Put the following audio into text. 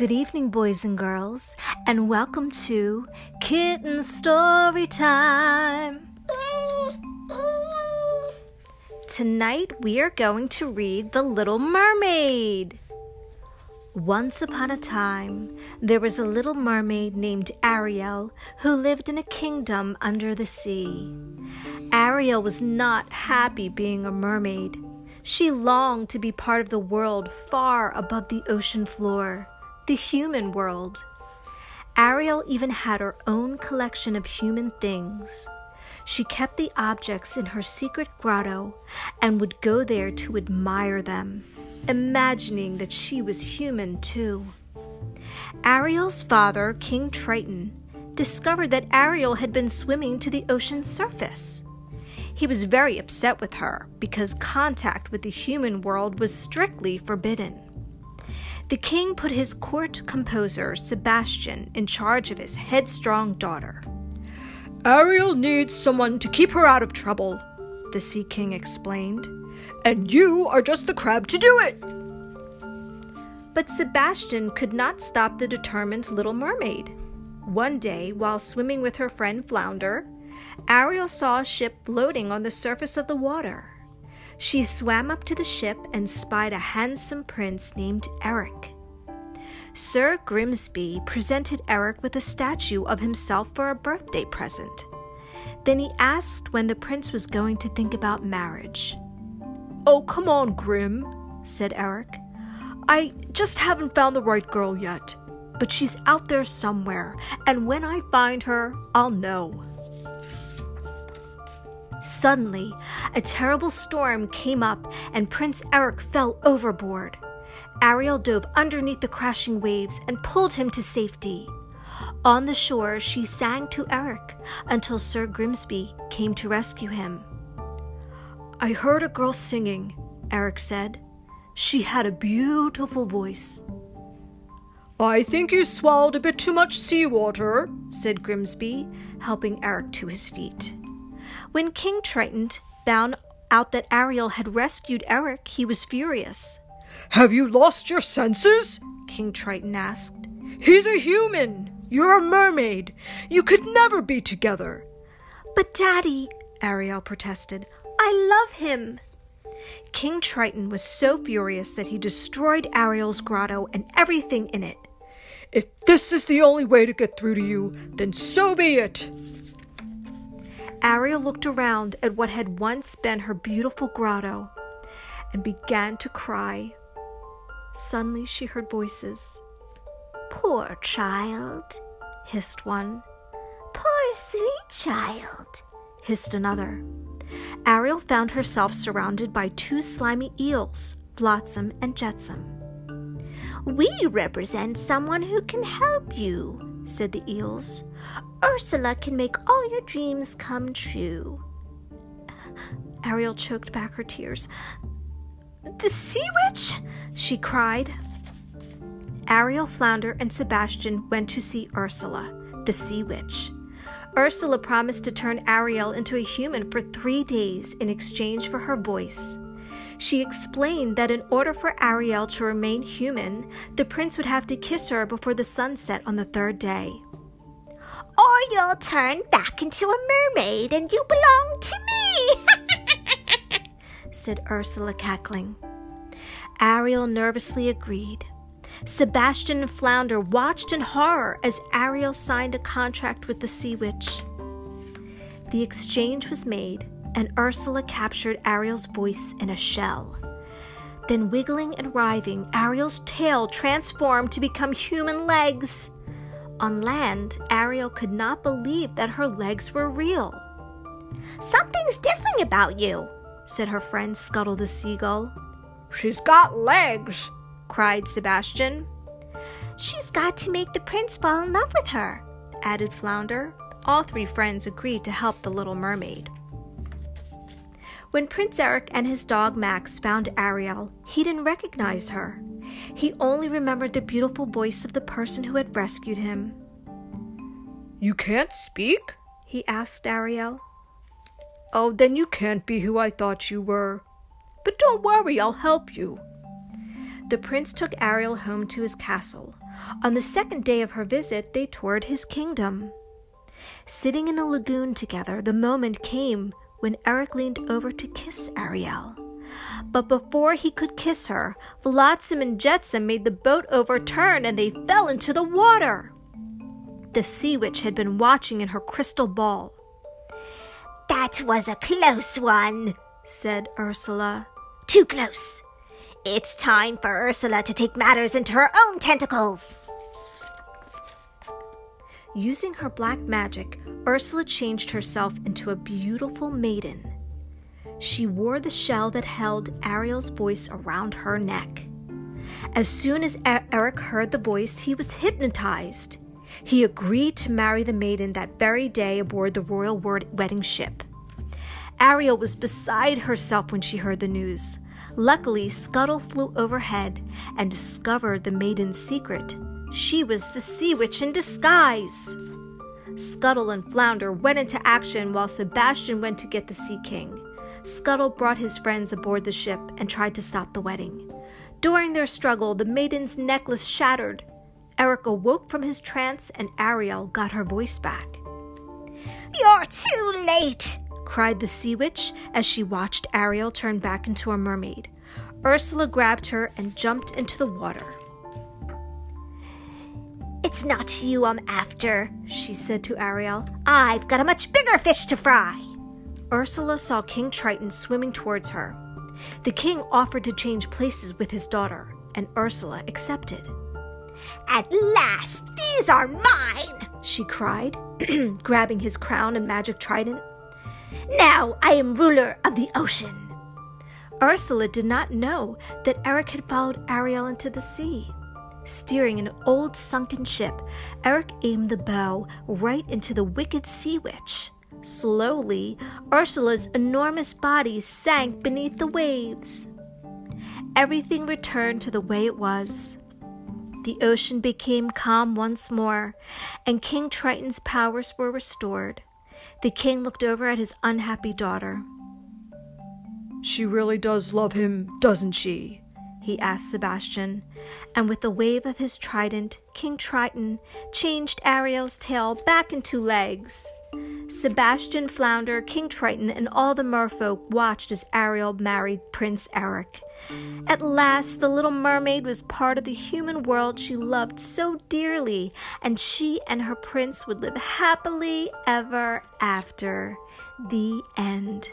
Good evening, boys and girls, and welcome to Kitten Story Time. Tonight we are going to read The Little Mermaid. Once upon a time, there was a little mermaid named Ariel who lived in a kingdom under the sea. Ariel was not happy being a mermaid. She longed to be part of the world far above the ocean floor, the human world. Ariel even had her own collection of human things. She kept the objects in her secret grotto and would go there to admire them, imagining that she was human too. Ariel's father, King Triton, discovered that Ariel had been swimming to the ocean's surface. He was very upset with her because contact with the human world was strictly forbidden. The king put his court composer, Sebastian, in charge of his headstrong daughter. Ariel needs someone to keep her out of trouble, the Sea King explained. And you are just the crab to do it. But Sebastian could not stop the determined little mermaid. One day, while swimming with her friend Flounder, Ariel saw a ship floating on the surface of the water. She swam up to the ship and spied a handsome prince named Eric. Sir Grimsby presented Eric with a statue of himself for a birthday present. Then he asked when the prince was going to think about marriage. Oh, come on, Grim, said Eric. I just haven't found the right girl yet, but she's out there somewhere, and when I find her, I'll know. Suddenly, a terrible storm came up and Prince Eric fell overboard. Ariel dove underneath the crashing waves and pulled him to safety. On the shore, she sang to Eric until Sir Grimsby came to rescue him. I heard a girl singing, Eric said. She had a beautiful voice. I think you swallowed a bit too much seawater, said Grimsby, helping Eric to his feet. When King Triton found out that Ariel had rescued Eric, he was furious. Have you lost your senses? King Triton asked. He's a human. You're a mermaid. You could never be together. But, Daddy, Ariel protested, I love him. King Triton was so furious that he destroyed Ariel's grotto and everything in it. If this is the only way to get through to you, then so be it. Ariel looked around at what had once been her beautiful grotto and began to cry. Suddenly she heard voices. Poor child, hissed one. Poor sweet child, hissed another. Ariel found herself surrounded by two slimy eels, Flotsam and Jetsam. We represent someone who can help you, said the eels. Ursula can make all your dreams come true. Ariel choked back her tears. The sea witch? she cried. Ariel, Flounder, and Sebastian went to see Ursula, the sea witch. Ursula promised to turn Ariel into a human for three days in exchange for her voice. She explained that in order for Ariel to remain human, the prince would have to kiss her before the sun set on the third day. Or you'll turn back into a mermaid and you belong to me, said Ursula, cackling. Ariel nervously agreed. Sebastian and Flounder watched in horror as Ariel signed a contract with the Sea Witch. The exchange was made, and Ursula captured Ariel's voice in a shell. Then, wiggling and writhing, Ariel's tail transformed to become human legs. On land, Ariel could not believe that her legs were real. Something's different about you, said her friend Scuttle the seagull. She's got legs, cried Sebastian. She's got to make the prince fall in love with her, added Flounder. All three friends agreed to help the little mermaid. When Prince Eric and his dog Max found Ariel, he didn't recognize her. He only remembered the beautiful voice of the person who had rescued him. You can't speak? he asked Ariel. Oh, then you can't be who I thought you were. But don't worry, I'll help you. The prince took Ariel home to his castle. On the second day of her visit, they toured his kingdom. Sitting in the lagoon together, the moment came when Eric leaned over to kiss Ariel. But before he could kiss her, Flotsam and Jetsam made the boat overturn and they fell into the water. The sea witch had been watching in her crystal ball. That was a close one, said Ursula. Too close. It's time for Ursula to take matters into her own tentacles. Using her black magic, Ursula changed herself into a beautiful maiden. She wore the shell that held Ariel's voice around her neck. As soon as Eric heard the voice, he was hypnotized. He agreed to marry the maiden that very day aboard the royal wedding ship. Ariel was beside herself when she heard the news. Luckily, Scuttle flew overhead and discovered the maiden's secret. She was the sea witch in disguise. Scuttle and Flounder went into action while Sebastian went to get the Sea King. Scuttle brought his friends aboard the ship and tried to stop the wedding. During their struggle, the maiden's necklace shattered. Eric awoke from his trance and Ariel got her voice back. You're too late, cried the sea witch as she watched Ariel turn back into a mermaid. Ursula grabbed her and jumped into the water. It's not you I'm after, she said to Ariel. I've got a much bigger fish to fry. Ursula saw King Triton swimming towards her. The king offered to change places with his daughter, and Ursula accepted. At last, these are mine, she cried, grabbing his crown and magic trident. Now I am ruler of the ocean. Ursula did not know that Eric had followed Ariel into the sea. Steering an old sunken ship, Eric aimed the bow right into the wicked sea witch. Slowly, Ursula's enormous body sank beneath the waves. Everything returned to the way it was. The ocean became calm once more, and King Triton's powers were restored. The king looked over at his unhappy daughter. She really does love him, doesn't she? He asked Sebastian, and with a wave of his trident, King Triton changed Ariel's tail back into legs. Sebastian Flounder, King Triton, and all the merfolk watched as Ariel married Prince Eric. At last, the little mermaid was part of the human world she loved so dearly, and she and her prince would live happily ever after. The end.